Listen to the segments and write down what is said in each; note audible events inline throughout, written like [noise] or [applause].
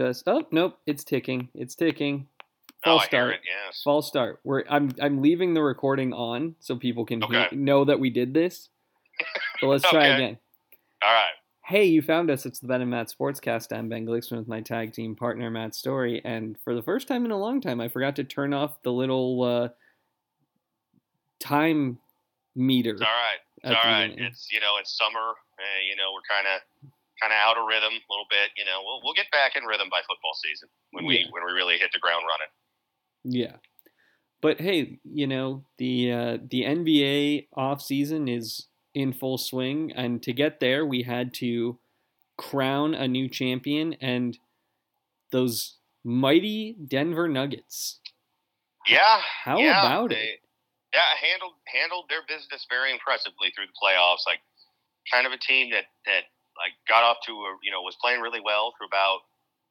us. Oh nope, it's ticking. It's ticking. Oh, False hear start. it. Yes. False start. We're I'm I'm leaving the recording on so people can hear, know that we did this. [laughs] But let's try Okay. again. All right. Hey, you found us. It's the Ben and Matt Sportscast. I'm Ben Glicksman with my tag team partner Matt Story, and for the first time in a long time, I forgot to turn off the little uh, time meter. It's all right. It's all beginning. It's you know it's summer. Uh, you know we're kind of kind of out of rhythm a little bit. You know we'll we'll get back in rhythm by football season when we Yeah. when we really hit the ground running. Yeah. But hey, you know, the uh, the NBA offseason is in full swing and to get there we had to crown a new champion and those mighty Denver Nuggets. Yeah. How yeah, about it? Yeah, handled handled their business very impressively through the playoffs. Like kind of a team that that like got off to a you know was playing really well through about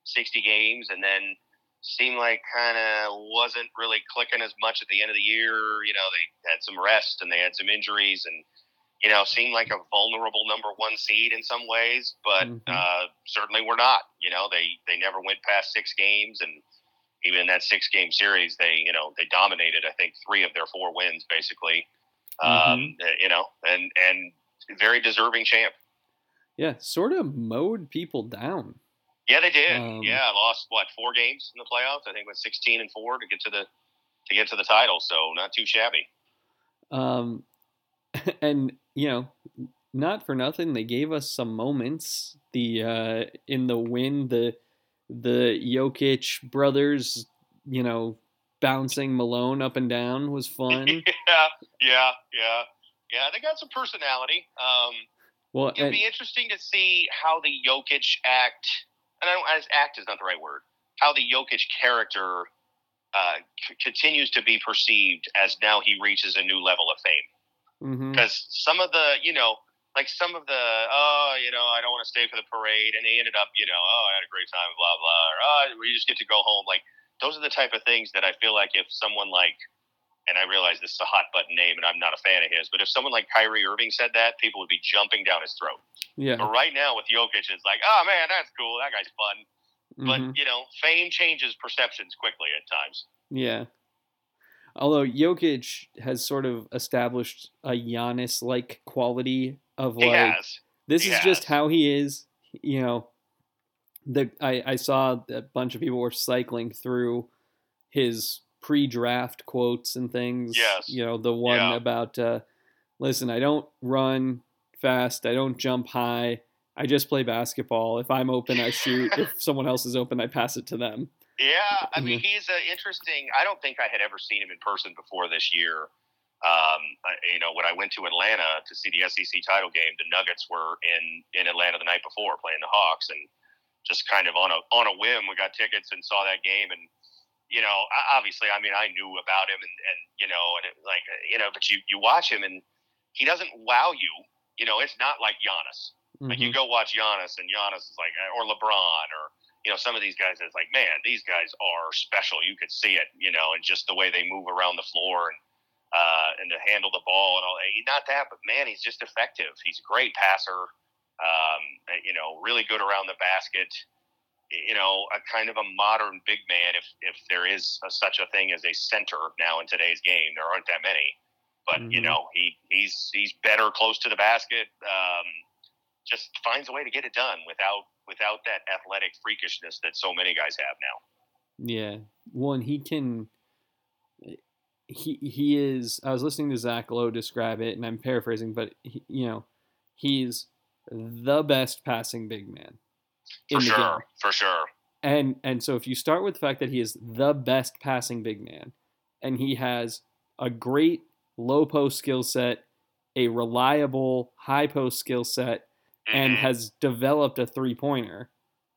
sixty games, and then seemed like kind of wasn't really clicking as much at the end of the year. You know, they had some rest and they had some injuries, and you know seemed like a vulnerable number one seed in some ways, but Mhm. uh, certainly were not. You know, they they never went past six games and even in that six game series, they you know they dominated. I think three of their four wins basically. Um, uh, you know, and and very deserving champ. Yeah, sort of mowed people down. Yeah, they did. Um, yeah, lost what four games in the playoffs? I think it was sixteen and four to get to the to get to the title. So not too shabby. Um, [laughs] and you know, not for nothing, they gave us some moments. The uh, in the win, the the Jokic brothers, you know, bouncing Malone up and down was [laughs] fun. yeah, yeah, yeah, yeah. They got some personality. Um, Well, it'll and, be interesting to see how the Jokic act. And I don't as act is not the right word. How the Jokic character uh, c- continues to be perceived as now he reaches a new level of fame. because some of the you know like some of the oh you know I don't want to stay for the parade and he ended up you know oh I had a great time blah blah or oh we just get to go home like those are the type of things that I feel like if someone like and I realize this is a hot button name and I'm not a fan of his but if someone like Kyrie Irving said that people would be jumping down his throat. Yeah, but right now with Jokic it's like oh man that's cool. That guy's fun. But mhm, you know fame changes perceptions quickly at times. Yeah. Although Jokic has sort of established a Giannis-like quality of he like has. this He is just how he is you know. The I, I saw a bunch of people were cycling through his pre-draft quotes and things Yes. you know the one Yeah. about uh listen i don't run fast i don't jump high i just play basketball if i'm open i shoot if [laughs] someone else is open i pass it to them Yeah, I mean, he's an interesting. I don't think I had ever seen him in person before this year. Um, I- you know, when I went to Atlanta to see the SEC title game, the Nuggets were in in Atlanta the night before playing the Hawks, and just kind of on a on a whim, we got tickets and saw that game. And you know, obviously, I mean, I knew about him, and, and you know, and it, like you know, but you you watch him, and he doesn't wow you. You know, it's not like Giannis. Like you Mhm. go watch Giannis, and Giannis is like, or LeBron, or you know, some of these guys. It's like, man, these guys are special. You could see it, you know, and just the way they move around the floor and uh, and to handle the ball and all that. Not that, but man, he's just effective. He's a great passer. Um, you know, really good around the basket. You know, a kind of a modern big man, if if there is a, such a thing as a center now in today's game. There aren't that many, but you Mhm. know, he he's he's better close to the basket. Um, just finds a way to get it done without without that athletic freakishness that so many guys have now. Yeah, one he can. He he is. I was listening to Zach Lowe describe it, and I'm paraphrasing, but he, you know, he's the best passing big man For in the sure, game. for sure. And and so if you start with the fact that he is the best passing big man, and he has a great low post skill set, a reliable high post skill set, and Mhm, has developed a three pointer,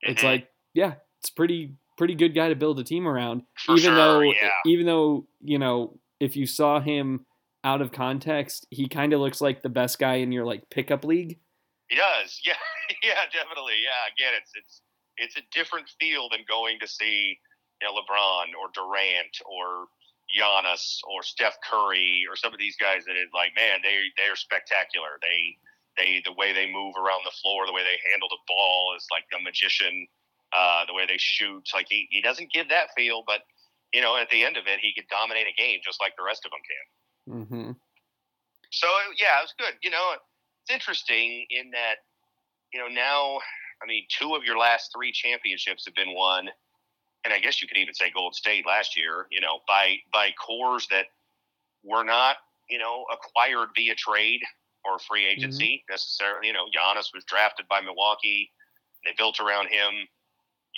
it's mhm. like yeah, it's pretty pretty good guy to build a team around. For even sure, though yeah. even though you know if you saw him out of context, he kind of looks like the best guy in your like pickup league. He does. [laughs] Yeah, yeah, definitely. Yeah, again, it's it's it's a different feel than going to see you know LeBron or Durant or Giannis or Steph Curry or some of these guys that is like, man, they they are spectacular. They they the way they move around the floor, the way they handle the ball is like a magician. Uh, the way they shoot, like he, he doesn't give that feel, but you know, at the end of it, he could dominate a game just like the rest of them can. Mm-hmm. So yeah, it was good. You know, it's interesting in that you know now, I mean, two of your last three championships have been won, and I guess you could even say Gold State last year. You know, by by cores that were not you know acquired via trade or free agency mm-hmm. necessarily. You know, Giannis was drafted by Milwaukee. They built around him.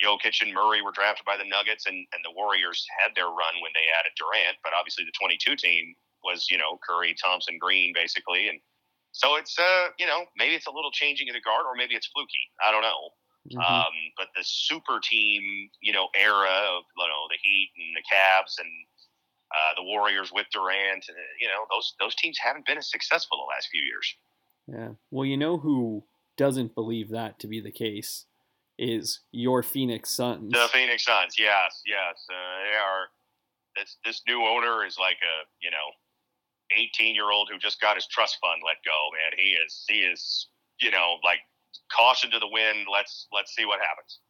Jokic and Murray were drafted by the Nuggets, and, and the Warriors had their run when they added Durant. But obviously, the 22 team was, you know, Curry, Thompson, Green, basically. And so it's, uh, you know, maybe it's a little changing of the guard, or maybe it's fluky. I don't know. Mm-hmm. Um, but the super team, you know, era of, you know, the Heat and the Cavs and uh, the Warriors with Durant, uh, you know, those those teams haven't been as successful the last few years. Yeah. Well, you know who doesn't believe that to be the case is your Phoenix Suns. The Phoenix Suns, yes, yes, uh, they are. This this new owner is like a you know, eighteen year old who just got his trust fund let go. Man, he is he is you know like caution to the wind. Let's let's see what happens.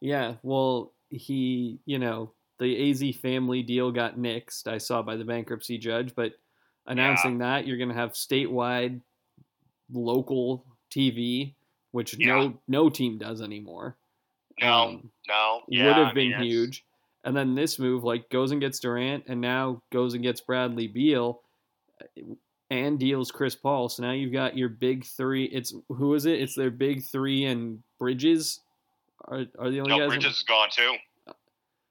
Yeah, well, he you know the AZ family deal got nixed. I saw by the bankruptcy judge, but announcing yeah. that you're going to have statewide local TV, which yeah. no no team does anymore. No, um, no, yeah, would have been I mean, huge. And then this move, like, goes and gets Durant, and now goes and gets Bradley Beal, and deals Chris Paul. So now you've got your big three. It's who is it? It's their big three and Bridges. Are, are the only no, guys? Bridges in... is gone too.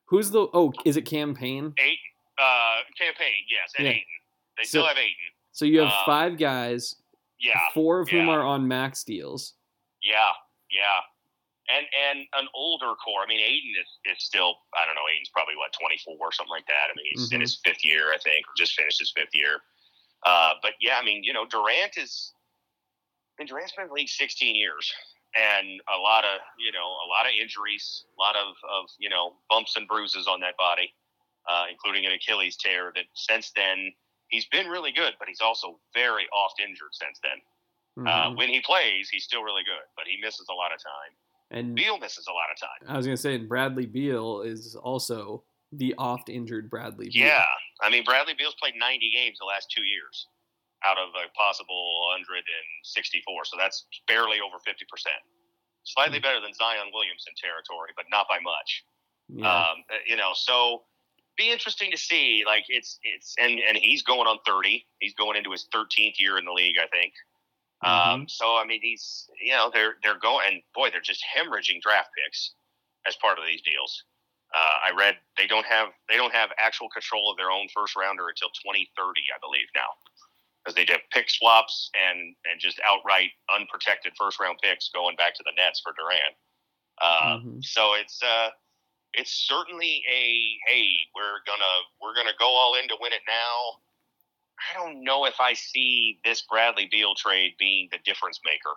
Who's the? Oh, is it Cam Payne? Eight. Uh, Cam Payne. Yes, and yeah. Ayton. They so, still have Ayton. So you have um, five guys. Yeah. Four of yeah. whom are on max deals. Yeah, yeah, and and an older core. I mean, Ayton is, is still. I don't know. Ayton's probably what twenty four or something like that. I mean, he's mm-hmm. in his fifth year, I think, or just finished his fifth year. Uh, but yeah, I mean, you know, Durant is. I mean, Durant's been in the league sixteen years and a lot of you know a lot of injuries, a lot of, of you know bumps and bruises on that body, uh, including an Achilles tear. That since then he's been really good, but he's also very oft injured since then. Uh, mm-hmm. Uh, when he plays, he's still really good, but he misses a lot of time. And Beal misses a lot of time. I was gonna say, and Bradley Beal is also the oft injured Bradley. Beal. Yeah, I mean Bradley Beal's played 90 games the last two years out of a possible 164. So that's barely over 50%. Slightly hmm. better than Zion Williamson territory, but not by much. Yeah. Um, uh, you know, so be interesting to see. Like it's it's and and he's going on 30. He's going into his 13th year in the league, I think. Um, mm-hmm. Um, so I mean, he's you know they're they're going and boy, they're just hemorrhaging draft picks as part of these deals. Uh, I read they don't have they don't have actual control of their own first rounder until 2030, I believe now because they did pick swaps and and just outright unprotected first round picks going back to the Nets for Durant. Uh, mm-hmm. So it's uh, it's certainly a hey, we're gonna we're gonna go all in to win it now. I don't know if I see this Bradley Beal trade being the difference maker.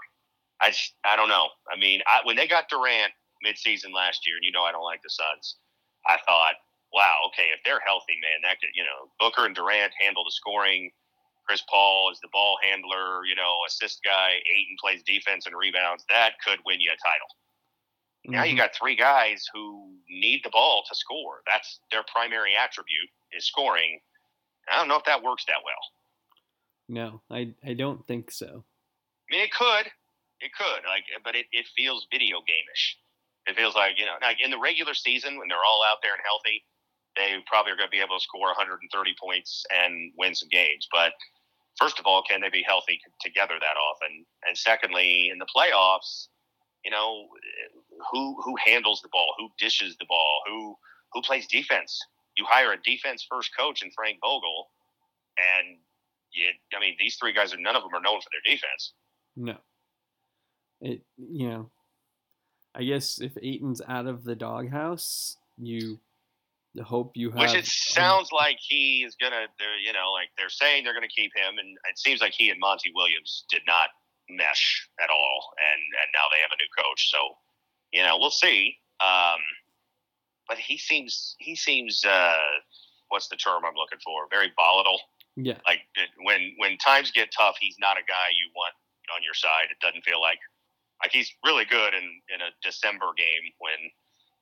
I just, I don't know. I mean, I, when they got Durant midseason last year, and you know I don't like the Suns, I thought, wow, okay, if they're healthy, man, that could you know Booker and Durant handle the scoring Chris Paul is the ball handler, you know, assist guy. Ayton plays defense and rebounds. That could win you a title. Mm-hmm. Now you mm-hmm. got three guys who need the ball to score. That's their primary attribute is scoring. I don't know if that works that well. No, I I don't think so. I mean, it could, it could, like, but it, it feels video gameish. It feels like you know, like in the regular season when they're all out there and healthy, they probably are going to be able to score 130 points and win some games. But first of all, can they be healthy together that often? And secondly, in the playoffs, you know, who who handles the ball, who dishes the ball, who who plays defense? You hire a defense first coach in Frank Vogel, and you, I mean, these three guys are none of them are known for their defense. No, it you know, I guess if Ayton's out of the doghouse, you hope you have. Which it sounds like he is gonna. You know, like they're saying they're gonna keep him, and it seems like he and Monty Williams did not mesh at all, and and now they have a new coach. So, you know, we'll see. Um, but he seems he seems uh, what's the term I'm looking for? Very volatile. Yeah. Like when when times get tough, he's not a guy you want on your side. It doesn't feel like like he's really good in in a December game when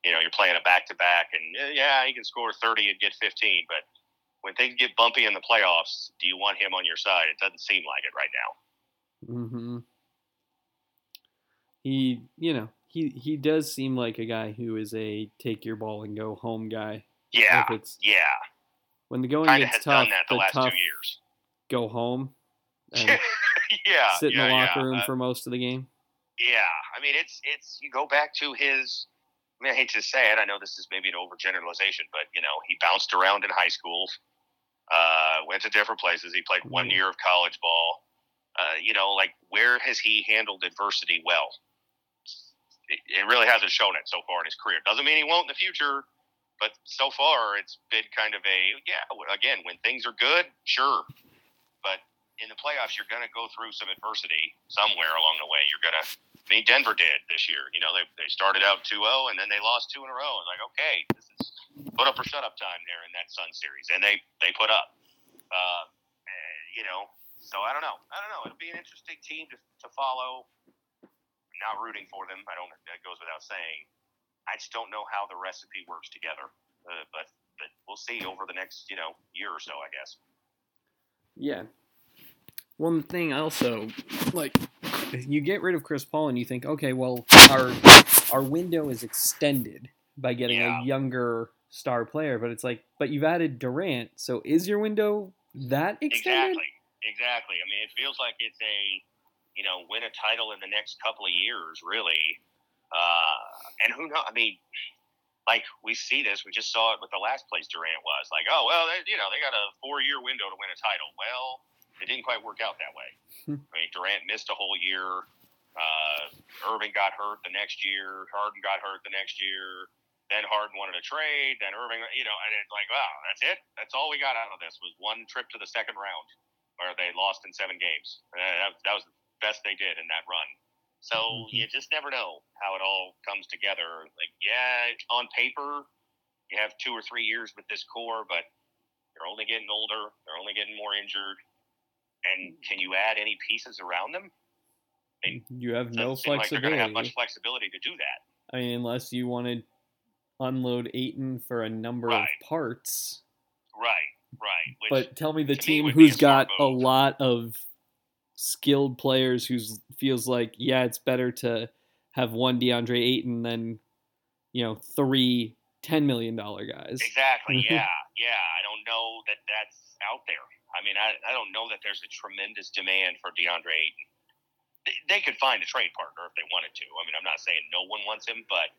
you know, you're playing a back to back, and uh, yeah, he can score 30 and get 15, but when things get bumpy in the playoffs, do you want him on your side? It doesn't seem like it right now. Mm-hmm. He, you know, he he does seem like a guy who is a take your ball and go home guy. Yeah, it's, yeah. When the going Kinda gets tough, the, the last tough two years. Go home. [laughs] yeah, sit in yeah, the locker yeah. room uh, for most of the game. Yeah, I mean, it's it's you go back to his I mean, I hate to say it. I know this is maybe an overgeneralization, but you know, he bounced around in high school, uh, went to different places. He played one year of college ball. Uh, you know, like where has he handled adversity well? It, it really hasn't shown it so far in his career. Doesn't mean he won't in the future, but so far it's been kind of a yeah. Again, when things are good, sure, but in the playoffs, you're going to go through some adversity somewhere along the way. You're going to I mean, Denver did this year. You know, they, they started out 2 0 and then they lost two in a row. It's like, okay, this is put up or shut up time there in that Sun series. And they, they put up. Uh, you know, so I don't know. I don't know. It'll be an interesting team to, to follow. Not rooting for them. I don't, that goes without saying. I just don't know how the recipe works together. Uh, but, but we'll see over the next, you know, year or so, I guess. Yeah. One thing also, like, you get rid of Chris Paul and you think, okay, well, our our window is extended by getting yeah. a younger star player, but it's like, but you've added Durant, so is your window that extended? Exactly, exactly. I mean, it feels like it's a, you know, win a title in the next couple of years, really. Uh, and who knows? I mean, like we see this, we just saw it with the last place Durant was. Like, oh well, they, you know, they got a four-year window to win a title. Well it didn't quite work out that way. Hmm. I mean, Durant missed a whole year. Uh, Irving got hurt the next year. Harden got hurt the next year. Then Harden wanted a trade. Then Irving, you know, and it's like, wow, that's it. That's all we got out of this was one trip to the second round where they lost in seven games. Uh, that, that was the best they did in that run. So mm-hmm. you just never know how it all comes together. Like, yeah, on paper, you have two or three years with this core, but they're only getting older. They're only getting more injured and can you add any pieces around them? I mean, you have no flexibility. Like they're going to have much flexibility to do that. I mean, unless you want to unload Ayton for a number right. of parts. Right, right. Which, but tell me the team me who's a got a lot of skilled players who's feels like yeah, it's better to have one DeAndre Ayton than you know three ten million dollar guys. Exactly. [laughs] yeah, yeah. I don't know that that's out there. I mean, I, I don't know that there's a tremendous demand for DeAndre Ayton. They, they could find a trade partner if they wanted to. I mean, I'm not saying no one wants him, but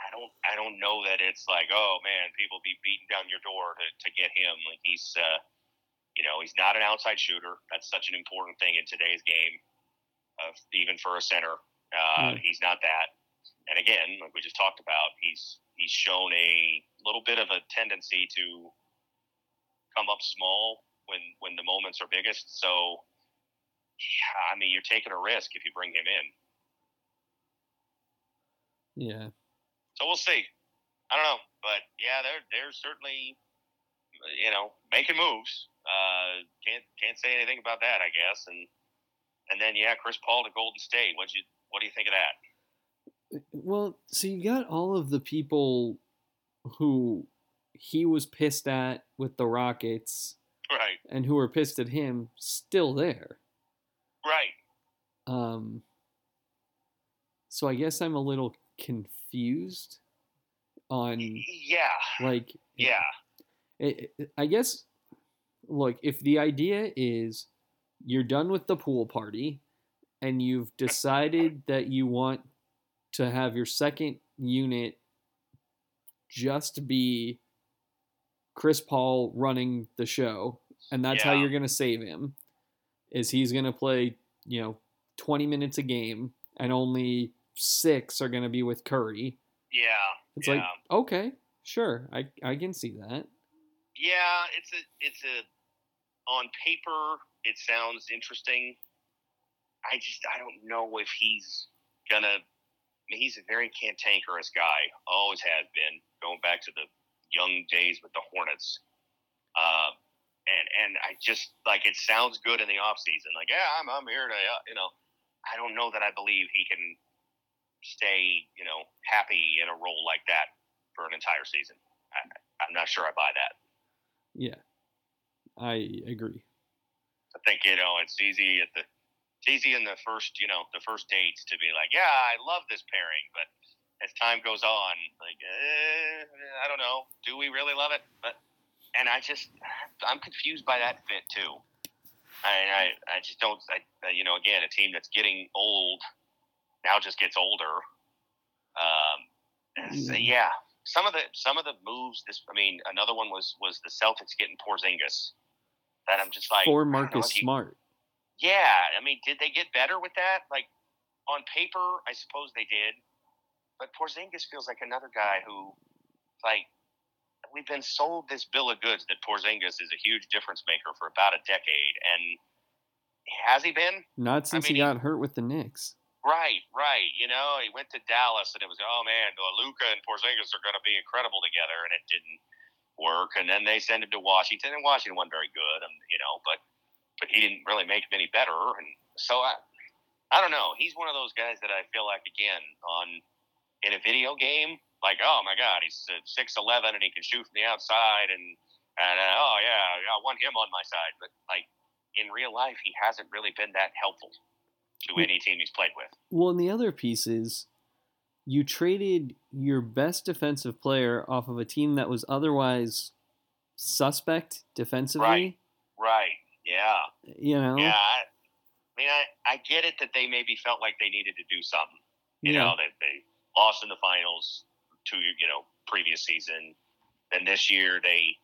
I don't I don't know that it's like, oh man, people be beating down your door to, to get him. Like he's uh, you know, he's not an outside shooter. That's such an important thing in today's game, uh, even for a center. Uh, Mm. He's not that. And again, like we just talked about, he's he's shown a little bit of a tendency to come up small when when the moments are biggest. So, yeah, I mean, you're taking a risk if you bring him in. Yeah. So we'll see. I don't know, but yeah, they're they're certainly you know making moves. Uh, can't can't say anything about that, I guess. And and then yeah, Chris Paul to Golden State. What you what do you think of that? Well, so you got all of the people who he was pissed at with the Rockets Right, and who were pissed at him still there. right. Um so I guess I'm a little confused on Yeah, like yeah, it, it- I guess look, if the idea is you're done with the pool party and you've [laughs] decided that you want to have your second unit just be Chris Paul running the show and that's how you're going to save him is he's going to play, you know, 20 minutes a game and only 6 are going to be with Curry. yeah. It's yeah. like, okay, sure. I I can see that. Yeah, it's a it's a on paper it sounds interesting. I just I don't know if he's gonna. I mean, he's a very cantankerous guy. Always has been, going back to the young days with the Hornets. Uh, and and I just like it sounds good in the off season. Like, yeah, I'm I'm here to uh, you know. I don't know that I believe he can stay, you know, happy in a role like that for an entire season. I, I'm not sure I buy that. Yeah, I agree. I think you know it's easy at the it's easy in the first you know the first dates to be like, yeah, I love this pairing, but as time goes on, like, eh, I don't know, do we really love it? But and I just I'm confused by that fit too. I I, I just don't. I, you know, again, a team that's getting old now just gets older. Um, so yeah, some of the some of the moves. This, I mean, another one was was the Celtics getting Porzingis. That I'm just like for Marcus you, Smart. Yeah, I mean, did they get better with that? Like on paper, I suppose they did, but Porzingis feels like another guy who, like, we've been sold this bill of goods that Porzingis is a huge difference maker for about a decade, and has he been? Not since I mean, he got he, hurt with the Knicks. Right, right. You know, he went to Dallas, and it was, oh man, Luka and Porzingis are going to be incredible together, and it didn't work. And then they sent him to Washington, and Washington wasn't very good, and you know, but but he didn't really make him any better. And so I, I don't know. He's one of those guys that I feel like again on in a video game, like oh my god, he's six eleven and he can shoot from the outside, and and uh, oh yeah, I want him on my side. But like in real life, he hasn't really been that helpful to any team he's played with. Well, and the other piece is you traded your best defensive player off of a team that was otherwise suspect defensively. Right. Right. Yeah. You know. Yeah. I, I mean, I, I get it that they maybe felt like they needed to do something. You yeah. know, they, they lost in the finals two, you know, previous season. Then this year they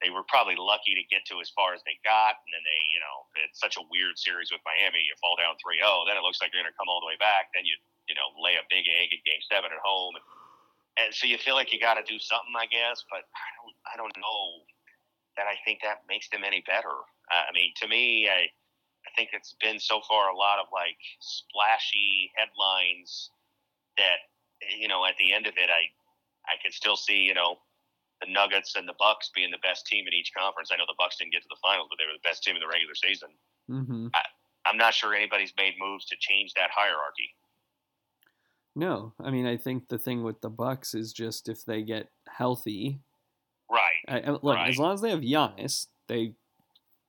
they were probably lucky to get to as far as they got, and then they, you know, it's such a weird series with Miami. You fall down 3-0, then it looks like you're going to come all the way back. Then you, you know, lay a big egg at Game Seven at home, and, and so you feel like you got to do something, I guess. But I don't, I don't know that I think that makes them any better. I mean, to me, I, I think it's been so far a lot of like splashy headlines that you know at the end of it, I I can still see you know the Nuggets and the Bucks being the best team in each conference. I know the Bucks didn't get to the finals, but they were the best team in the regular season. Mm-hmm. I, I'm not sure anybody's made moves to change that hierarchy. No, I mean I think the thing with the Bucks is just if they get healthy, right? I, look, right. as long as they have Giannis, they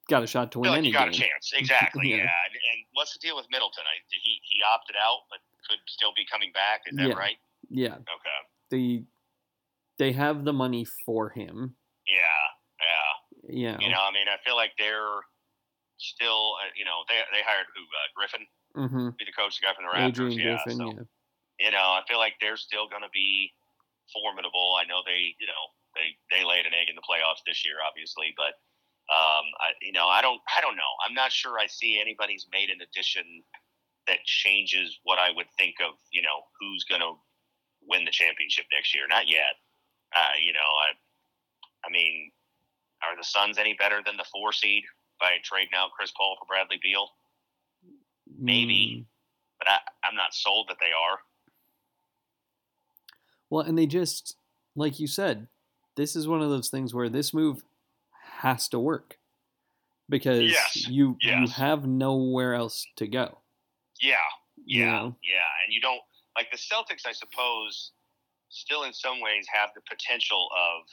got a shot to win like any you got game. a chance, exactly. [laughs] yeah. yeah. And, and, what's the deal with Middleton? I, he he opted out, but could still be coming back. Is that yeah. right? Yeah. Okay. They they have the money for him. Yeah. Yeah. Yeah. You know, I mean, I feel like they're still, uh, you know, they they hired who uh, Griffin, mm-hmm. be the coach, the guy from the Raptors. Adrian yeah. Griffin, so, yeah. You know, I feel like they're still going to be formidable. I know they, you know, they they laid an egg in the playoffs this year, obviously, but um, I, you know, I don't, I don't know. I'm not sure I see anybody's made an addition that changes what I would think of, you know, who's going to win the championship next year. Not yet. Uh, you know, I, I mean, are the Suns any better than the four seed by trading out Chris Paul for Bradley Beal? Maybe, mm. but I, I'm not sold that they are. Well, and they just, like you said, this is one of those things where this move has to work because yes. you yes. you have nowhere else to go. Yeah, yeah, yeah, and you don't like the Celtics. I suppose still in some ways have the potential of,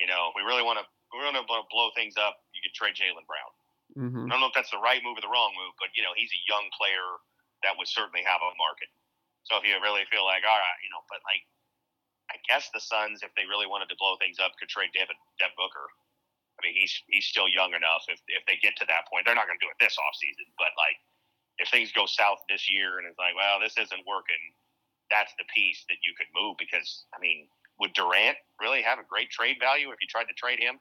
you know, we really want to we really want to blow things up, you could trade Jaylen Brown. Mm-hmm. I don't know if that's the right move or the wrong move, but you know, he's a young player that would certainly have a market. So if you really feel like, all right, you know, but like, I guess the Suns, if they really wanted to blow things up, could trade David Dev Booker. I mean, he's he's still young enough. If if they get to that point, they're not going to do it this off season. But like, if things go south this year and it's like, well, this isn't working, that's the piece that you could move because I mean, would Durant really have a great trade value if you tried to trade him?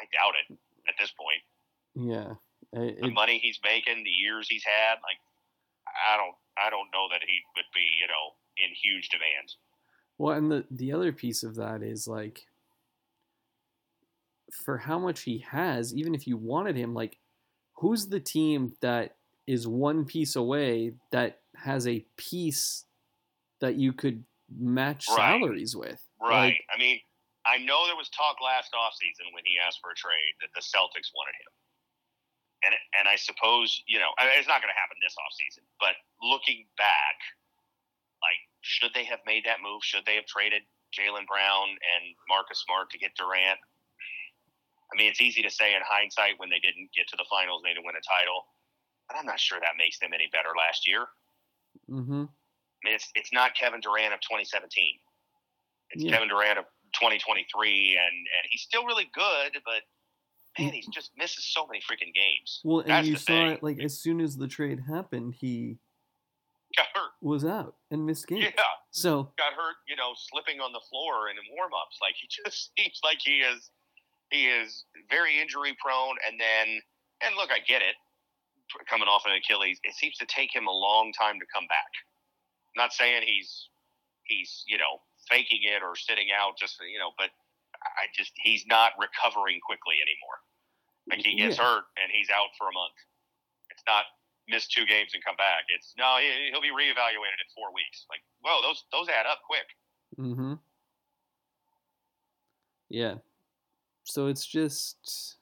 I doubt it at this point. Yeah, it, the money he's making, the years he's had, like, I don't I don't know that he would be you know in huge demand. Well, and the the other piece of that is like for how much he has, even if you wanted him, like who's the team that is one piece away that has a piece that you could match right. salaries with? Right. Like, I mean, I know there was talk last offseason when he asked for a trade that the Celtics wanted him. And, and I suppose, you know, it's not going to happen this offseason, but looking back, like should they have made that move? Should they have traded Jaylen Brown and Marcus Smart to get Durant? I mean, it's easy to say in hindsight when they didn't get to the finals, they didn't win a title, but I'm not sure that makes them any better last year. Mm-hmm. I mean, it's it's not Kevin Durant of 2017. It's Yeah. Kevin Durant of 2023, and and he's still really good, but man, he just misses so many freaking games. Well, and That's you saw thing. it like as soon as the trade happened, he [laughs] Got hurt. was out and missed games. Yeah, So got hurt. You know, slipping on the floor and in warm-ups. Like he [laughs] just seems like he is he is very injury prone. And then, and look, I get it. Coming off an Achilles, it seems to take him a long time to come back. not saying he's he's you know faking it or sitting out just you know, but I just he's not recovering quickly anymore. Like he gets Yeah. hurt and he's out for a month. It's not miss two games and come back. It's no, he- he'll be reevaluated in four weeks. Like, whoa, those those add up quick. Mm-hmm. Yeah. So it's just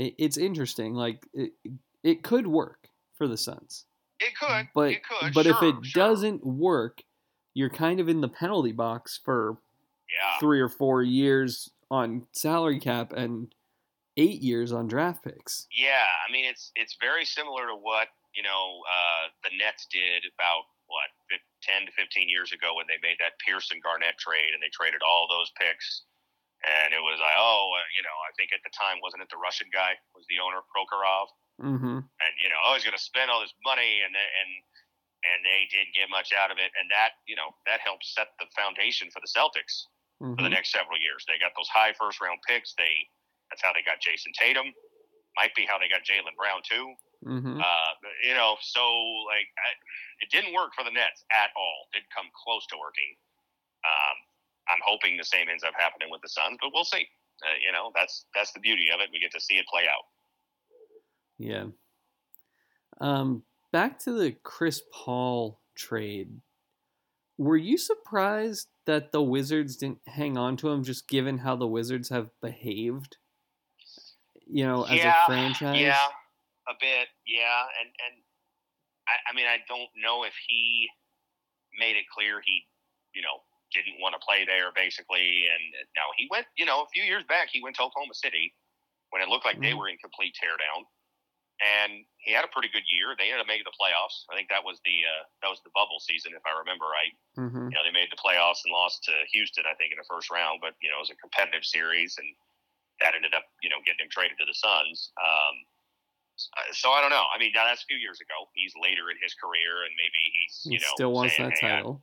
it, it's interesting. Like it, it could work for the Suns, It could, but it could. but if it sure. doesn't work, you're kind of in the penalty box for yeah, three or four years on salary cap and eight years on draft picks. yeah. I mean, it's it's very similar to what you know uh, the Nets did about what ten to fifteen years ago when they made that Pierce and Garnett trade and they traded all those picks. And it was like, oh, you know, I think at the time wasn't it the Russian guy was the owner, Prokhorov, Mm-hmm. and you know, oh, he's going to spend all this money, and they- and and they didn't get much out of it, and that you know that helped set the foundation for the Celtics for the hmm next several years. They got those high first round picks. They that's how they got Jayson Tatum. Might be how they got Jaylen Brown too. hmm Uh, you know, so like I, it didn't work for the Nets at all. Didn't come close to working. Um, I'm hoping the same ends up happening with the Suns, but we'll see. Uh, you know, that's that's the beauty of it. We get to see it play out. Yeah. Um, back to the Chris Paul trade. Were you surprised that the Wizards didn't hang on to him, just given how the Wizards have behaved? You know, as a franchise. Yeah, a bit. Yeah, and and I, I mean, I don't know if he made it clear he, you know, didn't want to play there, basically. And now he went, you know, a few years back, he went to Oklahoma City when it looked like they Mhm. were in complete teardown, and he had a pretty good year. They ended up making the playoffs. I think that was the uh, that was the bubble season, if I remember right hmm you know, they made the playoffs and lost to Houston, I think, in the first round. But you know, it was a competitive series, and that ended up, you know, getting him traded to the Suns. Um, so I don't know. I mean, now that's a few years ago. He's later in his career, and maybe he's, He you know, still wants saying, that "Hey, title.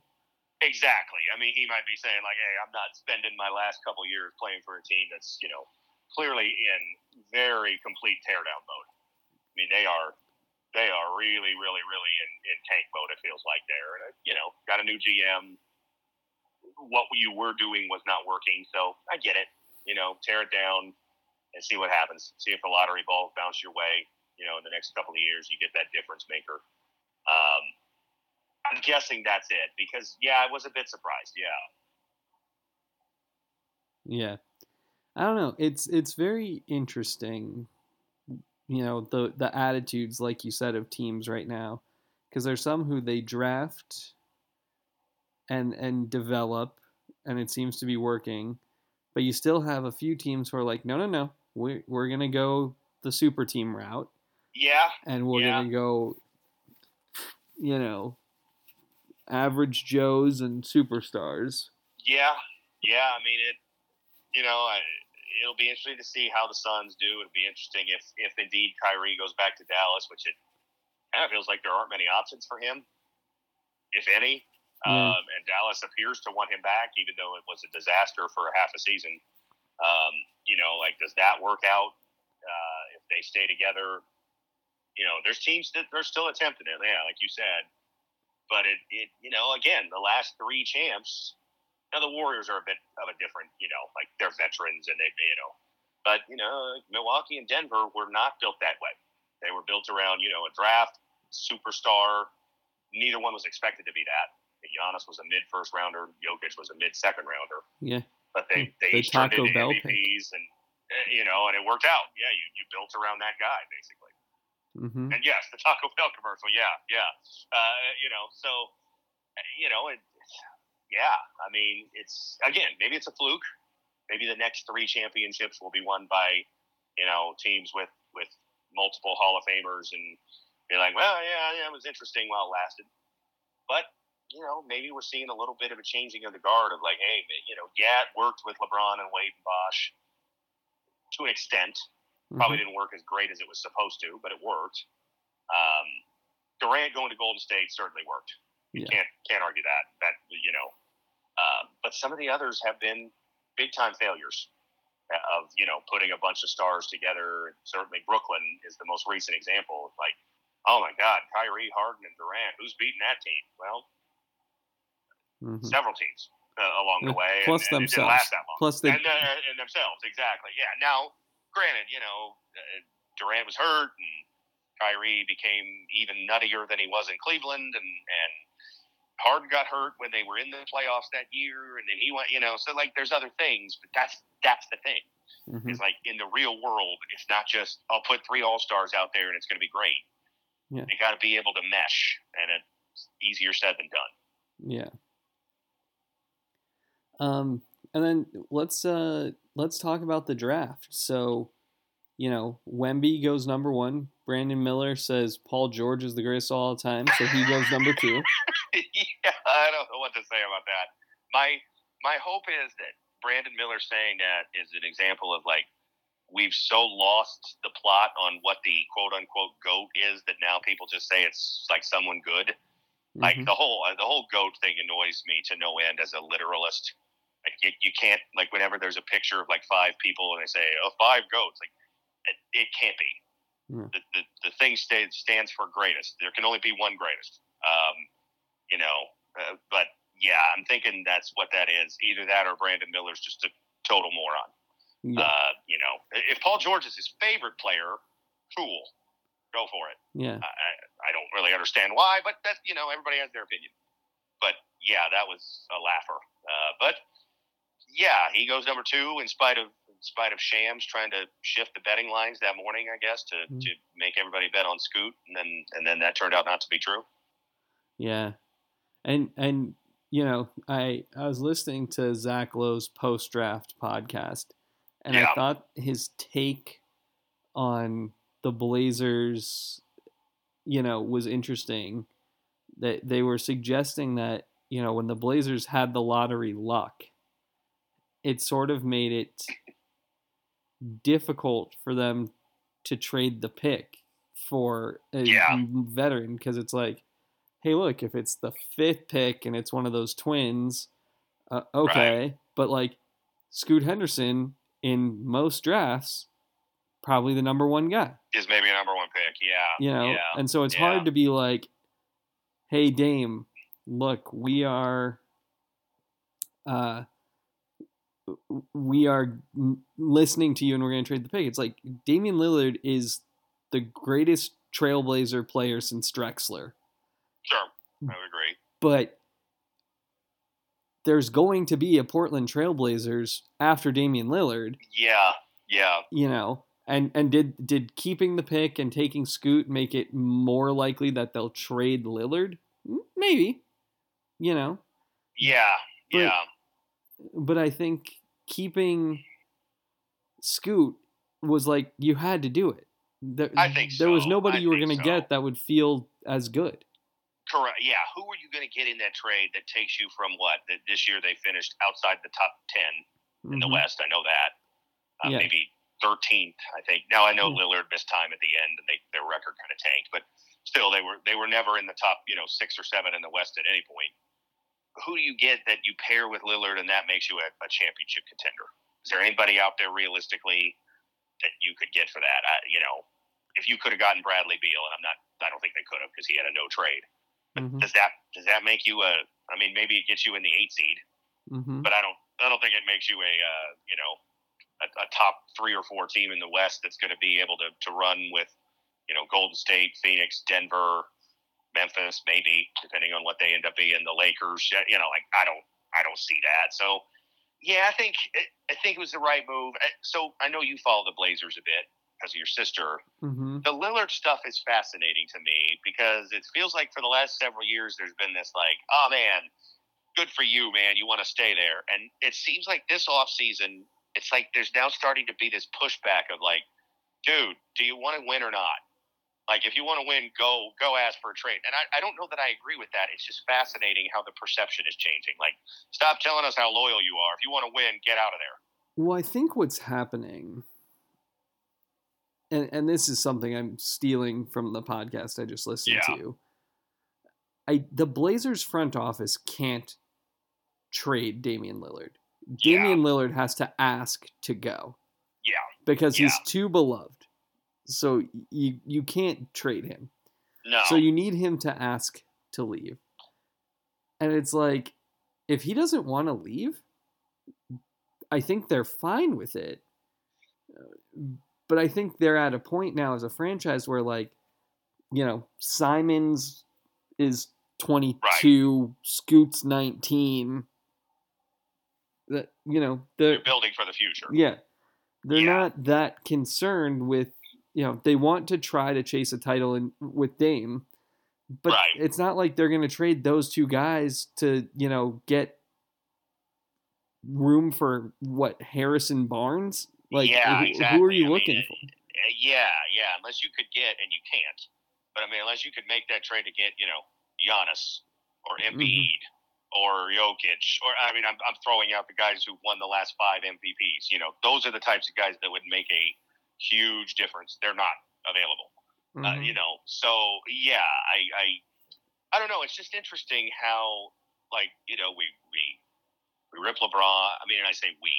Exactly. I mean, he might be saying like, "Hey, I'm not spending my last couple years playing for a team that's, you know, clearly in very complete teardown mode." I mean, they are they are really, really, really in, in tank mode. It feels like they're, uh, you know, got a new GM. What you were doing was not working, so I get it. You know, tear it down and see what happens. See if the lottery ball bounce your way. You know, in the next couple of years, you get that difference maker. Um, I'm guessing that's it because yeah, I was a bit surprised. Yeah, Yeah. I don't know. It's it's very interesting, you know, the the attitudes like you said of teams right now because there's some who they draft and and develop and it seems to be working, but you still have a few teams who are like, "No, no, no. We we're going to go the super team route yeah, and we're Yeah. going to go you know, average joes and superstars." yeah, yeah. I mean, it. You know, I, it'll be interesting to see how the Suns do. It'll be interesting if if indeed Kyrie goes back to Dallas, which it kind of feels like there aren't many options for him, if any. Um, and Dallas appears to want him back, even though it was a disaster for half a season. Um, you know, like does that work out uh, if they stay together? You know, there's teams that are still attempting it. Yeah, like you said, but it, it you know, again, the last three champs. Now the Warriors are a bit of a different, you know, like they're veterans and they, you know, but you know, Milwaukee and Denver were not built that way. They were built around, you know, a draft superstar. Neither one was expected to be that. Giannis was a mid first rounder. Jokic was a mid second rounder. Yeah. But they they The each turned into Bell pick. MVPs and uh, you know, and it worked out. Yeah, you, you built around that guy basically. Mhm. And yes, the Taco [laughs] Bell commercial. Yeah, yeah. Uh, you know, so you know, it, yeah. I mean, it's again, maybe it's a fluke. Maybe the next three championships will be won by, you know, teams with with multiple Hall of Famers and be like, well, yeah, yeah, it was interesting while it lasted. But you know, maybe we're seeing a little bit of a changing of the guard of like, hey, you know, yeah, it worked with LeBron and Wade and Bosh to an extent. Probably Mhm. didn't work as great as it was supposed to, but it worked. Um, Durant going to Golden State certainly worked. You Yeah. can't can't argue that. That you know, um, but some of the others have been big time failures of you know putting a bunch of stars together. Certainly, Brooklyn is the most recent example. Like, oh my God, Kyrie, Harden, and Durant. Who's beating that team? Well, Mhm. several teams uh, along the way. plus and, and themselves. last that long. Plus they and, uh, and themselves, exactly. Yeah. Now, granted, you know, uh, Durant was hurt, and Kyrie became even nuttier than he was in Cleveland, and and Harden got hurt when they were in the playoffs that year, and then he went, you know, so like there's other things, but that's that's the thing. Mhm. Is like in the real world, it's not just I'll put three all stars out there and it's going to be great. Yeah. They got to be able to mesh, and it's easier said than done. Yeah. Um, and then let's uh let's talk about the draft. So, you know, Wemby goes number one. Brandon Miller says Paul George is the greatest of all time, so he goes number two. [laughs] yeah, I don't know what to say about that. My my hope is that Brandon Miller saying that is an example of like we've so lost the plot on what the quote unquote goat is that now people just say it's like someone good. Like Mhm. the whole the whole goat thing annoys me to no end as a literalist. Like you, you can't like whenever there's a picture of like five people and they say oh five goats like it, it can't be. Yeah. The, the the thing stays, stands for greatest. There can only be one greatest. Um, you know, uh, but yeah, I'm thinking that's what that is. Either that or Brandon Miller's just a total moron. yeah, Uh, you know, if Paul George is his favorite player, cool, go for it. yeah, I, I I don't really understand why, but that's you know everybody has their opinion. But yeah, that was a laugher. Uh, but yeah, he goes number two in spite of in spite of Shams trying to shift the betting lines that morning, I guess, to, Mhm. to make everybody bet on Scoot, and then and then that turned out not to be true. yeah. And and you know, I I was listening to Zach Lowe's post draft podcast, and I thought his take on the Blazers, you know, was interesting. That they were suggesting that you know when the Blazers had the lottery luck, it sort of made it difficult for them to trade the pick for a Yeah. veteran because it's like, hey, look, if it's the fifth pick and it's one of those twins, uh, okay, but like Scoot Henderson in most drafts, probably the number one guy, Is maybe a number one pick. Yeah. you know, Yeah. and so it's yeah. hard to be like, hey, Dame, look, we are, uh, we are listening to you and we're going to trade the pick. It's like Damian Lillard is the greatest trailblazer player since Drexler. Sure. I would agree. but there's going to be a Portland Trailblazers after Damian Lillard, Yeah. Yeah. you know. And and did did keeping the pick and taking Scoot make it more likely that they'll trade Lillard? Maybe. You know. Yeah. But- Yeah. But I think keeping Scoot was like you had to do it. There, I think there was nobody I you were going to so. get that would feel as good. Correct. Yeah. Who are you going to get in that trade that takes you from what? That this year they finished outside the top ten in the Mhm. West. I know that. Uh, Yeah. Maybe 13th, I think. Now I know Hmm. Lillard missed time at the end, and they, their record kind of tanked, but still, they were they were never in the top, you know, six or seven in the West at any point. Who do you get that you pair with Lillard, and that makes you a, a championship contender? Is there anybody out there realistically that you could get for that? I, you know, if you could have gotten Bradley Beal, and I'm not, I don't think they could have because he had a no trade. Mhm. Does that does that make you a? I mean, maybe it gets you in the eight seed Mhm. but I don't I don't think it makes you a uh, you know a, a top three or four team in the West that's going to be able to to run with you know Golden State, Phoenix, Denver, Memphis, maybe depending on what they end up being, the Lakers. You know, like I don't I don't see that. So yeah, I think I think it was the right move. So I know you follow the Blazers a bit. because of your sister. Mm-hmm. The Lillard stuff is fascinating to me because it feels like for the last several years there's been this like, oh man, good for you, man. You want to stay there. And it seems like this off season, it's like there's now starting to be this pushback of like, dude, do you want to win or not? Like, if you want to win, go go ask for a trade. And I, I don't know that I agree with that. It's just fascinating how the perception is changing. Like, stop telling us how loyal you are. If you want to win, get out of there. Well, I think what's happening, and and this is something I'm stealing from the podcast I just listened Yeah. to. I the Blazers front office can't trade Damian Lillard. Yeah. Damian Lillard has to ask to go Yeah. because he's too beloved. So you you can't trade him. No. So you need him to ask to leave. And it's like, if he doesn't want to leave, I think they're fine with it. But I think they're at a point now as a franchise where, like, you know, Simons is 22, Scoots 19. That, you know, the You're building for the future. yeah. They're Yeah. not that concerned with, you know, they want to try to chase a title in, with Dame, but Right. it's not like they're going to trade those two guys to, you know, get room for what Harrison Barnes? Like, Yeah, who, exactly. who are you I looking uh, for? Yeah, yeah. Unless you could get, and you can't. But I mean, unless you could make that trade to get, you know, Giannis or Mm-hmm. Embiid or Jokic, or I mean, I'm, I'm throwing out the guys who won the last five MVPs. You know, those are the types of guys that would make a huge difference. They're not available. Uh, Mhm. you know, so yeah, I, I, I don't know. It's just interesting how, like, you know, we we we rip LeBron. I mean, and I say we,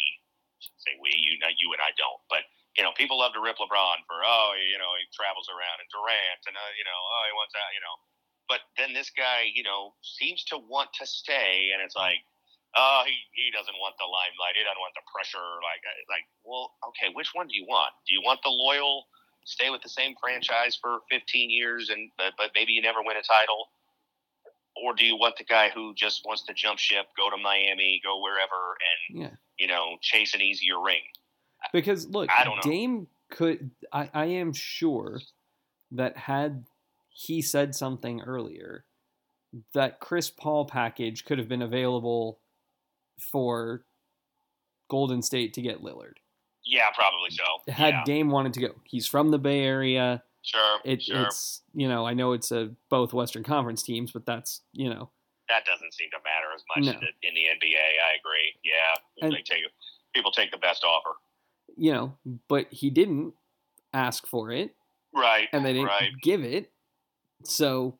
I say we, you, not you and I don't, but you know, people love to rip LeBron for oh, you know, he travels around and Durant and uh, you know, oh, he wants that, you know. But then this guy, you know, seems to want to stay, and it's like, oh, he, he doesn't want the limelight. He doesn't want the pressure. Like, uh, like, well, okay, which one do you want? Do you want the loyal, stay with the same franchise for 15 years, and but, but maybe you never win a title? Or do you want the guy who just wants to jump ship, go to Miami, go wherever, and Yeah. you know, chase an easier ring? Because look, I don't know. Dame could. I, I am sure that had he said something earlier, that Chris Paul package could have been available for Golden State to get Lillard. Yeah, probably so. Had yeah, Dame wanted to go, he's from the Bay Area. sure, It, sure. It's you know I know it's a both Western Conference teams, but that's you know that doesn't seem to matter as much No. in, the, NBA. I agree. Yeah, And- they take people take the best offer. you know, but he didn't ask for it, Right. and they didn't right. give it. So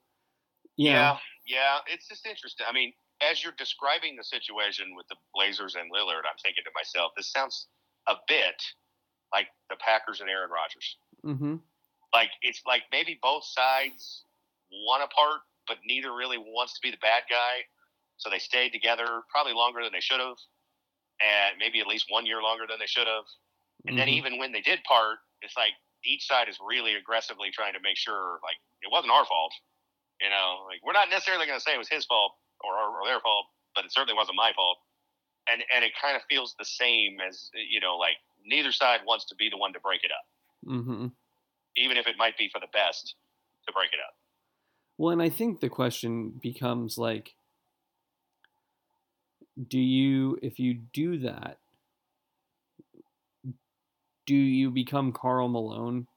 Yeah, know, yeah, it's just interesting. I mean, as you're describing the situation with the Blazers and Lillard, I'm thinking to myself, this sounds a bit like the Packers and Aaron Rodgers. hmm Like it's like maybe both sides want a part, but neither really wants to be the bad guy. So they stayed together probably longer than they should have, and maybe at least one year longer than they should have. And then Mhm. even when they did part, it's like each side is really aggressively trying to make sure like it wasn't our fault. You know, like we're not necessarily going to say it was his fault or, or, their fault, but it certainly wasn't my fault. And and it kind of feels the same as you know, like neither side wants to be the one to break it up, hmm even if it might be for the best to break it up. Well, and I think the question becomes like, do you, if you do that, do you become Karl Malone,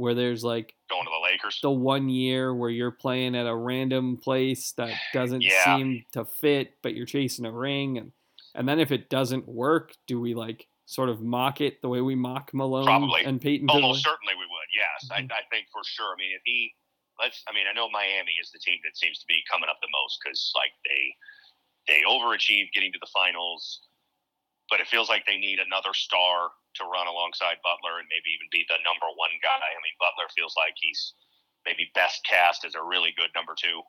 where there's like Going to the Lakers. the one year where you're playing at a random place that [sighs] doesn't Yeah. seem to fit, but you're chasing a ring, and and then if it doesn't work, do we like sort of mock it the way we mock Malone Probably. and Peyton? Almost certainly we would. Yes, Mhm. I, I think for sure. I mean, if he, let's. I mean, I know Miami is the team that seems to be coming up the most because like they they overachieved getting to the finals, but it feels like they need another star to run alongside Butler and maybe even be the number one guy. I mean, Butler feels like he's maybe best cast as a really good number two.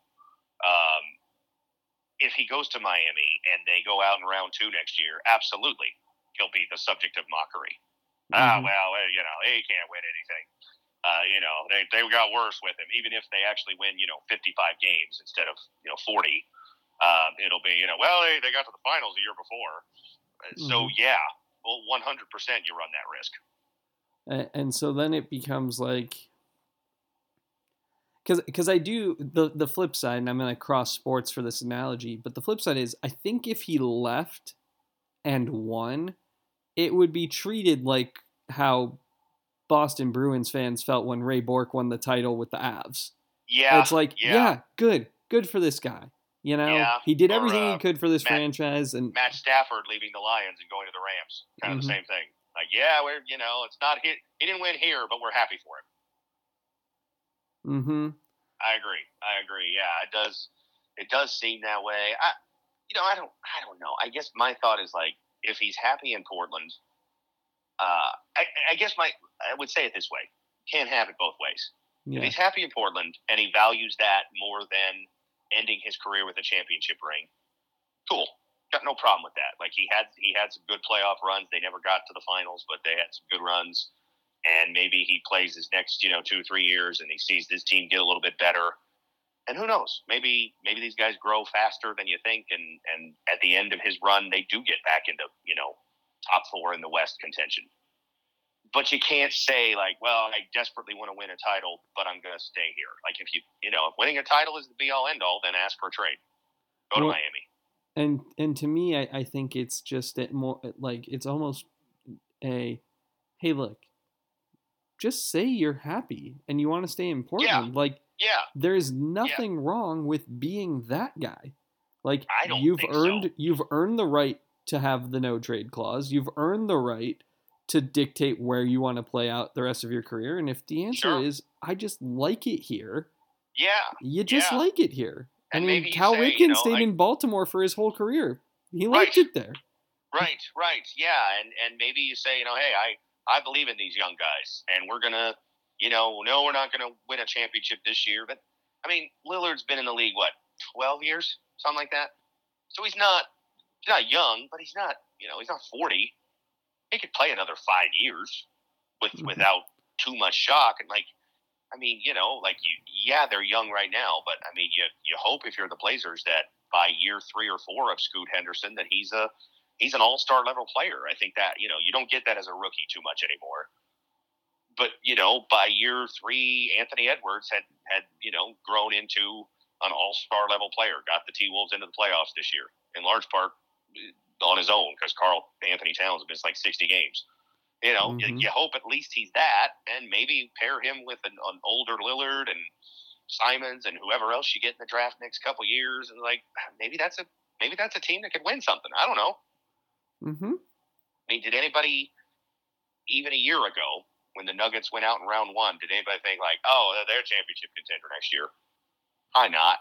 Um, if he goes to Miami and they go out in round two next year, absolutely, he'll be the subject of mockery. Ah, Mhm. well, eh, you know, he can't win anything. Uh, you know, they, they got worse with him. Even if they actually win, you know, 55 games instead of, you know, 40, um, it'll be, you know, well, they, they got to the finals the year before. Uh, So, Mhm. yeah, well, 100% you run that risk. A- and so then it becomes like because because I do the the flip side, and I'm gonna cross sports for this analogy, but the flip side is I think if he left and won, it would be treated like how Boston Bruins fans felt when Ray Bourque won the title with the Avs. Yeah, it's like, yeah. yeah. good, good for this guy. You know, Yeah, he did or, everything uh, he could for this Matt- franchise, and Matt Stafford leaving the Lions and going to the Rams, kind of Mhm. the same thing. Like, yeah, we're you know, it's not he, he didn't win here, but we're happy for him. hmm I agree. I agree. Yeah, it does. It does seem that way. I, you know, I don't. I don't know. I guess my thought is like, if he's happy in Portland, uh, I, I guess my I would say it this way: can't have it both ways. If he's happy in Portland and he values that more than ending his career with a championship ring, cool. Got no problem with that. Like he had he had some good playoff runs. They never got to the finals, but they had some good runs. And maybe he plays his next, you know, two, three years and he sees this team get a little bit better. And who knows? Maybe maybe these guys grow faster than you think and, and at the end of his run they do get back into, you know, top four in the West contention but you can't say like, well, I desperately want to win a title, but I'm going to stay here. Like if you, you know, if winning a title is the be all end all, then ask for a trade. Go Well- to Miami. and and to me, I, I think it's just that more like it's almost a, hey, look, just say you're happy and you want to stay in Portland. Like Yeah, there's nothing wrong with being that guy. Like I don't you've think so. earned you've earned the right to have the no trade clause. You've earned the right to dictate where you want to play out the rest of your career. And if the answer Sure. is I just like it here, yeah, you just Yeah. like it here. I mean, Cal say, Ripken you know, stayed I- in Baltimore for his whole career. He Right. liked it there. right, right, yeah. And and maybe you say, you know, hey, I I believe in these young guys, and we're gonna, you know, no, we're not gonna win a championship this year, but I mean, Lillard's been in the league what twelve years, something like that. So he's not he's not young, but he's not, you know, he's not forty. He could play another five years with Mhm. without too much shock and like I mean, you know, like you, yeah, they're young right now, but I mean, you you hope if you're the Blazers that by year three or four of Scoot Henderson that he's a he's an all star level player. I think that you know you don't get that as a rookie too much anymore. But you know, by year three, Anthony Edwards had had you know grown into an all star level player, got the T Wolves into the playoffs this year, in large part on his own because Carl Anthony Towns missed like sixty games. You know, Mhm. you, you hope at least he's that, and maybe pair him with an, an older Lillard and Simons and whoever else you get in the draft next couple years, and like maybe that's a maybe that's a team that could win something. I don't know. Mm-hmm. I mean, did anybody even a year ago when the Nuggets went out in round one, did anybody think like, oh, they're a championship contender next year? Why not?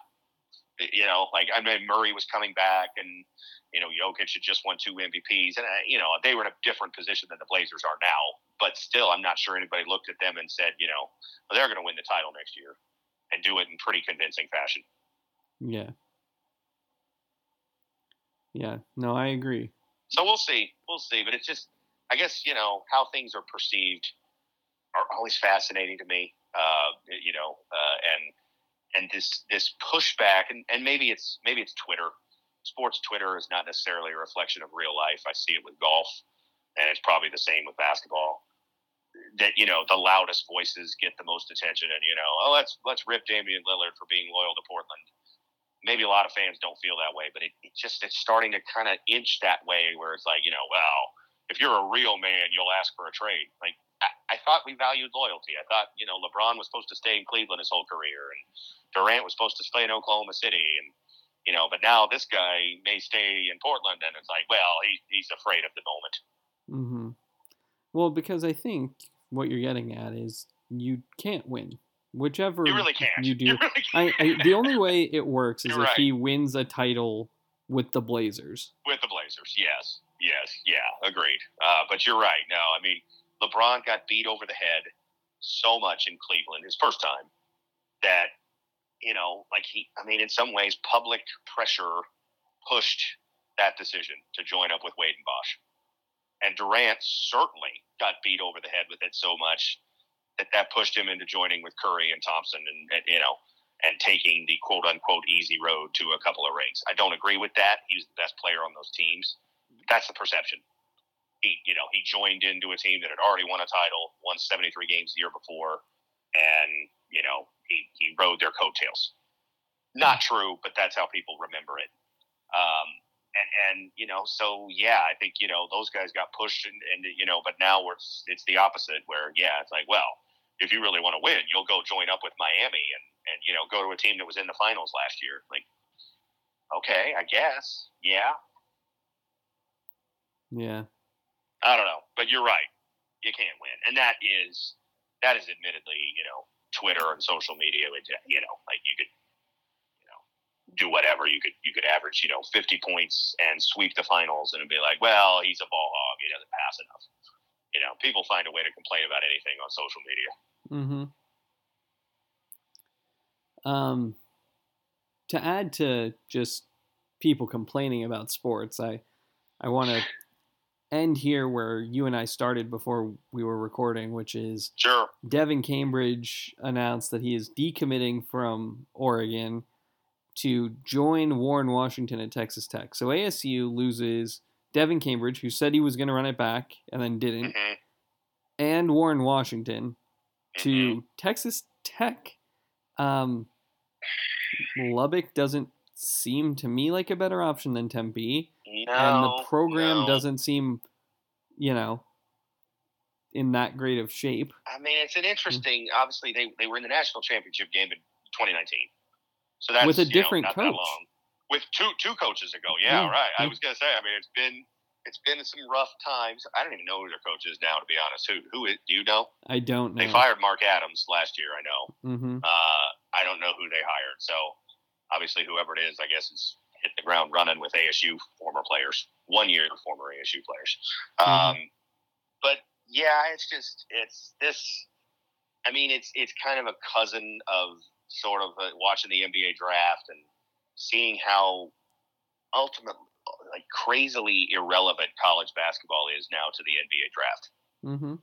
You know, like I mean, Murray was coming back, and you know, Jokic had just won two MVPs, and uh, you know, they were in a different position than the Blazers are now. But still, I'm not sure anybody looked at them and said, you know, well, they're going to win the title next year and do it in pretty convincing fashion. Yeah. Yeah. No, I agree. So we'll see. We'll see. But it's just, I guess, you know, how things are perceived are always fascinating to me. Uh, you know, uh, and and this this pushback, and, and maybe it's maybe it's Twitter. Sports Twitter is not necessarily a reflection of real life. I see it with golf, and it's probably the same with basketball. That you know, the loudest voices get the most attention, and you know, oh, let's let's rip Damian Lillard for being loyal to Portland maybe a lot of fans don't feel that way, but it, it just it's starting to kind of inch that way where it's like, you know, well, if you're a real man, you'll ask for a trade. Like thought we valued loyalty. I thought, you know, LeBron was supposed to stay in Cleveland his whole career and Durant was supposed to stay in Oklahoma City and you know, but now this guy may stay in Portland and it's like, well, he, he's afraid of the moment. Mm-hmm. Well, because I think what you're getting at is you can't win. Whichever You really can't. you do. You really I. I, the only way it works is You're if right. he wins a title with the Blazers. with the Blazers. Yes, yes, yeah, agreed. Uh, but you're right. No, I mean, LeBron got beat over the head so much in Cleveland his first time that you know, like he. I mean, in some ways, public pressure pushed that decision to join up with Wade and Bosh. And Durant certainly got beat over the head with it so much that that pushed him into joining with Curry and Thompson and, and you know and taking the quote unquote easy road to a couple of rings. I don't agree with that. He was the best player on those teams. That's the perception. He you know he joined into a team that had already won a title, won 73 games the year before, and you know he he rode their coattails. Not true, but that's how people remember it. Um, and, and you know, so yeah, I think you know those guys got pushed, and, and you know, but now we're it's the opposite, where yeah, it's like well, if you really want to win, you'll go join up with Miami and and you know go to a team that was in the finals last year. Like, okay, I guess, yeah, Yeah. I don't know, but you're right. You can't win, and that is that is admittedly, you know, Twitter and social media. You know, like you could, you know, do whatever. You could you could average, you know, 50 points and sweep the finals, and be like, well, he's a ball hog. He doesn't pass enough. You know, people find a way to complain about anything on social media. Mm-hmm. Um, to add to just people complaining about sports, I I want to end here where you and I started before we were recording, which is Sure. Devan Cambridge announced that he is decommitting from Oregon to join Warren Washington at Texas Tech. So ASU loses Devan Cambridge, who said he was going to run it back and then didn't, hmm and Warren Washington to Mm-hmm. Texas Tech. Um, Lubbock doesn't seem to me like a better option than Tempe, No, and the program no. doesn't seem, you know, in that great of shape. I mean, it's an interesting. Obviously, they they were in the national championship game in 2019, so that's With a know, different that coach. long. With two two coaches ago, yeah, Yeah, right. I was gonna say. I mean, it's been it's been some rough times. I don't even know who their coach is now, to be honest. Who who is, do you know? I don't know. They fired Mark Adams last year. I know. hmm Uh, I don't know who they hired. So obviously, whoever it is, I guess is hit the ground running with ASU former players, one year former ASU players. Um, but yeah, it's just it's this. I mean, it's it's kind of a cousin of sort of uh, watching the NBA draft and seeing how ultimately like crazily irrelevant college basketball is now to the NBA draft hmm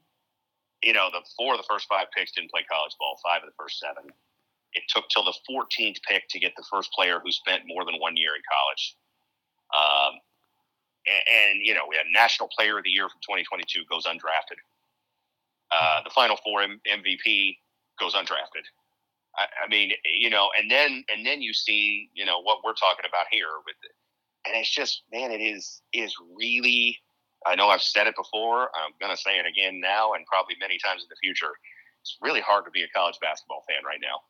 you know, the four of the first five picks didn't play college ball, five of the first seven. It took till the 14th pick to get the first player who spent more than one year in college. Um, and, and, you know, we had National Player of the Year from 2022 goes undrafted. Uh, the Final Four M- MVP goes undrafted. I, I mean, you know, and then and then you see, you know, what we're talking about here with, and it's just, man, it is is really I know I've said it before. I'm going to say it again now and probably many times in the future. It's really hard to be a college basketball fan right now.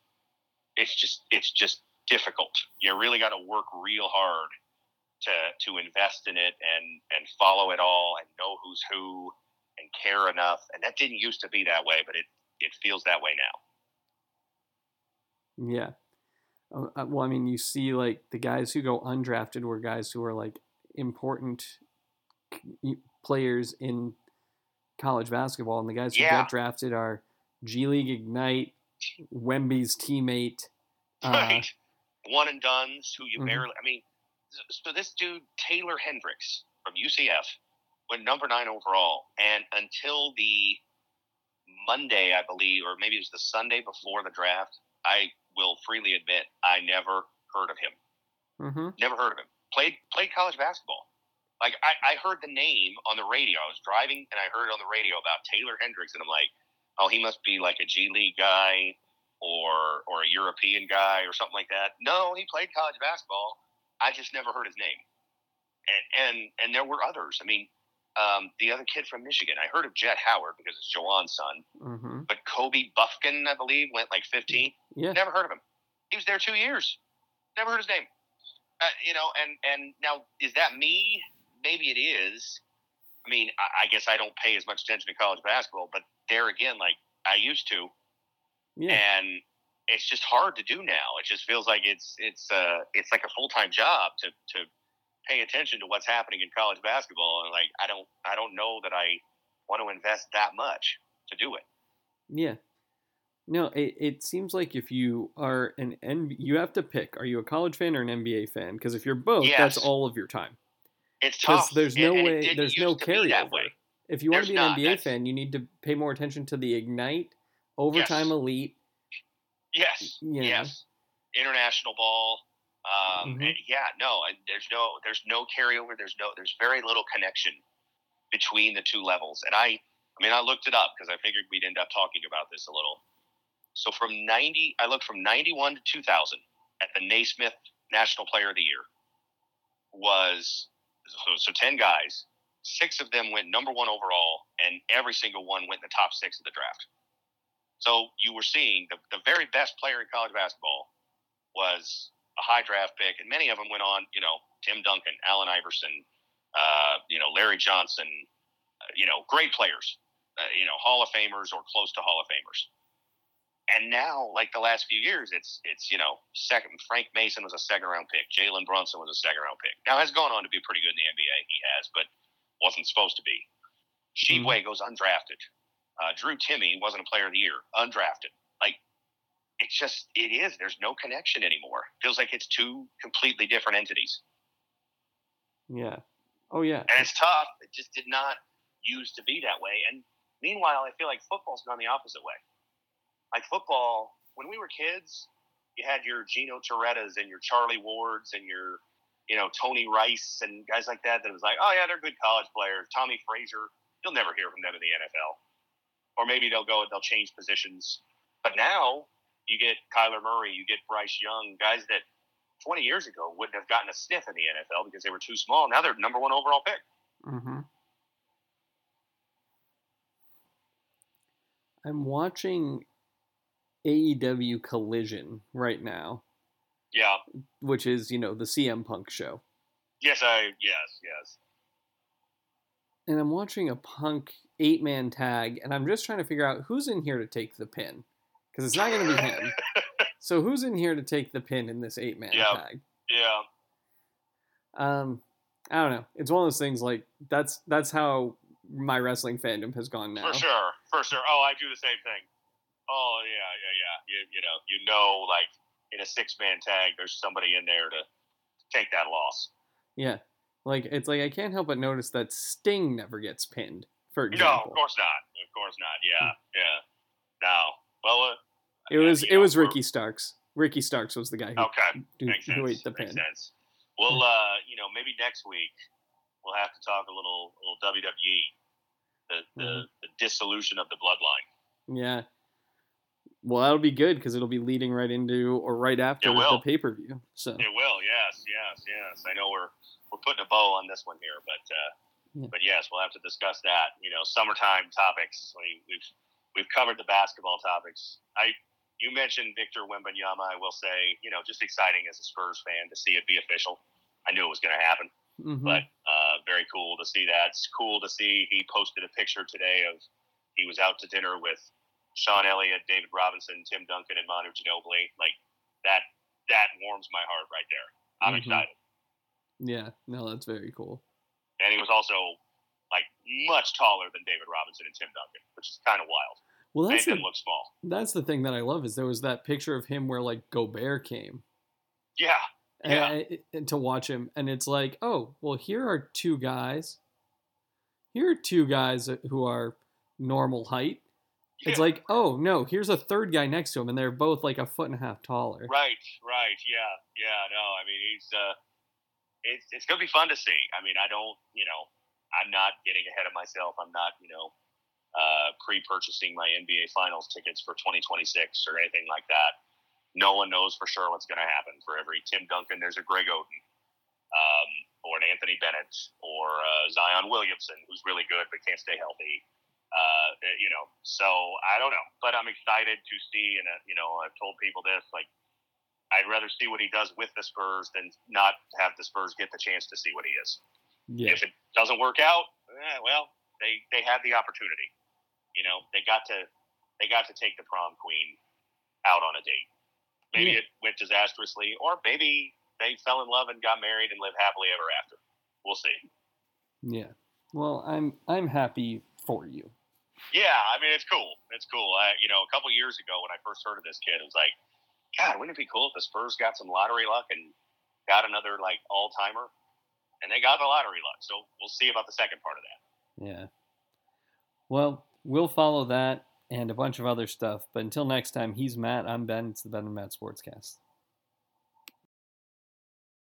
It's just it's just difficult. You really got to work real hard to to invest in it and and follow it all and know who's who and care enough. And that didn't used to be that way, but it it feels that way now. Yeah. Uh, uh, well, I mean, you see, like the guys who go undrafted were guys who are like important players in college basketball, and the guys who Yeah. get drafted are G League Ignite, Wemby's teammate. [laughs] Uh, right. One and duns who you Mhm. barely. I mean, so this dude Taylor Hendricks from UCF went number nine overall, and until the Monday, I believe, or maybe it was the Sunday before the draft, I will freely admit I never heard of him. hmm Never heard of him. Played played college basketball. Like I, I heard the name on the radio. I was driving and I heard it on the radio about Taylor Hendricks, and I'm like, oh, he must be like a G League guy or or a European guy or something like that. No, he played college basketball. I just never heard his name. And and and there were others. I mean, um, the other kid from Michigan. I heard of Jett Howard because it's Juwan's son. hmm But Kobe Bufkin, I believe, went like 15. Yeah. Never heard of him. He was there two years. Never heard his name. Uh, you know, and and now is that me? Maybe it is. I mean, I, I guess I don't pay as much attention to college basketball, but there again, like I used to, Yeah. and it's just hard to do now. It just feels like it's it's uh it's like a full time job to to pay attention to what's happening in college basketball, and like I don't I don't know that I want to invest that much to do it. Yeah. No, it, it seems like if you are an N, you have to pick. Are you a college fan or an NBA fan? Because if you're both, that's all of your time. It's Because tough. there's no and way, didn't there's no carryover. way. If you want There's to be an not, NBA that's- fan, you need to pay more attention to the Ignite, Overtime Yes. Elite. Yes, Yeah. yes. International ball. Um, Mhm. yeah, no, and there's no, there's no carryover. There's no, there's very little connection between the two levels. And I, I mean, I looked it up because I figured we'd end up talking about this a little. So from 90, I looked from 91 to 2000 at the Naismith National Player of the Year was so, so 10 guys, six of them went number one overall, and every single one went in the top six of the draft. So you were seeing the, the very best player in college basketball was a high draft pick, and many of them went on, you know, Tim Duncan, Allen Iverson, uh, you know, Larry Johnson, uh, you know, great players, uh, you know, Hall of Famers or close to Hall of Famers. And now, like the last few years, it's it's you know second. Frank Mason was a second round pick. Jalen Brunson was a second round pick. Now has gone on to be pretty good in the NBA. He has, but wasn't supposed to be. Tshiebwe goes undrafted. Uh, Drew Timme wasn't a player of the year, undrafted. Like it's just it is. There's no connection anymore. Feels like it's two completely different entities. Yeah. Oh yeah. and it's tough. It just did not used to be that way. And meanwhile, I feel like football's gone the opposite way. Like football, when we were kids, you had your Gino Torrettas and your Charlie Wards and your, you know, Tony Rice and guys like that. That was like, oh yeah, they're good college players. Tommie Frazier, you'll never hear from them in the NFL. Or maybe they'll go, they'll change positions. But now you get Kyler Murray, you get Bryce Young, guys that 20 years ago wouldn't have gotten a sniff in the NFL because they were too small. Now they're number one overall pick. Mm-hmm. I'm watching AEW Collision right now, Yeah. which is you know the CM Punk show, Yes, I yes, yes. and I'm watching a Punk eight man tag, and I'm just trying to figure out who's in here to take the pin, because it's not going to be him. [laughs] So who's in here to take the pin in this eight man Yeah. tag? Yeah. Um, I don't know. It's one of those things like that's that's how my wrestling fandom has gone now. For sure. For sure. Oh, I do the same thing. Oh yeah, yeah, yeah. You you know, you know like in a six man tag there's somebody in there to take that loss. Yeah. Like it's like I can't help but notice that Sting never gets pinned, for No, of course not. Of course not. Yeah, yeah. No. Well uh, It was it know, was Ricky Starks. Ricky Starks was the guy who, Okay. who, Makes sense. who ate the Makes pin. sense. Well, uh, you know, maybe next week we'll have to talk a little, a little WWE, the the, Mhm. the dissolution of the bloodline. Yeah. Well, that'll be good because it'll be leading right into or right after the pay per view. So It will, yes, yes, yes. I know we're we're putting a bow on this one here, but uh, Yeah. but yes, we'll have to discuss that. You know, summertime topics. We, we've we've covered the basketball topics. I you mentioned Victor Wembanyama. I will say, you know, just exciting as a Spurs fan to see it be official. I knew it was going to happen, mhm. but uh, very cool to see that. It's cool to see he posted a picture today of he was out to dinner with Sean Elliott, David Robinson, Tim Duncan, and Manu Ginobili. Like that that warms my heart right there. I'm Mhm. excited. yeah, no, that's very cool. And he was also like much taller than David Robinson and Tim Duncan, which is kind of wild. Well, They that's the didn't look small. that's the thing that I love is there was that picture of him where like Gobert came. Yeah, Yeah. and, and to watch him and it's like oh well here are two guys here are two guys who are normal height it's like oh no here's a third guy next to him and they're both like a foot and a half taller right, right, yeah, yeah. No, I mean he's uh, it's it's gonna be fun to see. I mean, I don't, you know, I'm not getting ahead of myself. I'm not, you know, uh, pre-purchasing my NBA Finals tickets for 2026 or anything like that. No one knows for sure what's going to happen. For every Tim Duncan, there's a Greg Oden, um, or an Anthony Bennett, or uh, Zion Williamson, who's really good but can't stay healthy. Uh, you know, so I don't know, but I'm excited to see. And uh, you know, I've told people this, like, I'd rather see what he does with the Spurs than not have the Spurs get the chance to see what he is. yeah If it doesn't work out, eh, well, they they had the opportunity. You know, they got to they got to take the prom queen out on a date. Maybe Yeah. it went disastrously, or maybe they fell in love and got married and live happily ever after. We'll see. yeah well i'm i'm happy for you Yeah, I mean it's cool. It's cool. I, you know, a couple years ago when I first heard of this kid, it was like, God, wouldn't it be cool if the Spurs got some lottery luck and got another like all timer? And they got the lottery luck, so we'll see about the second part of that. yeah well we'll follow that and a bunch of other stuff but until next time he's matt i'm ben it's the ben and matt sportscast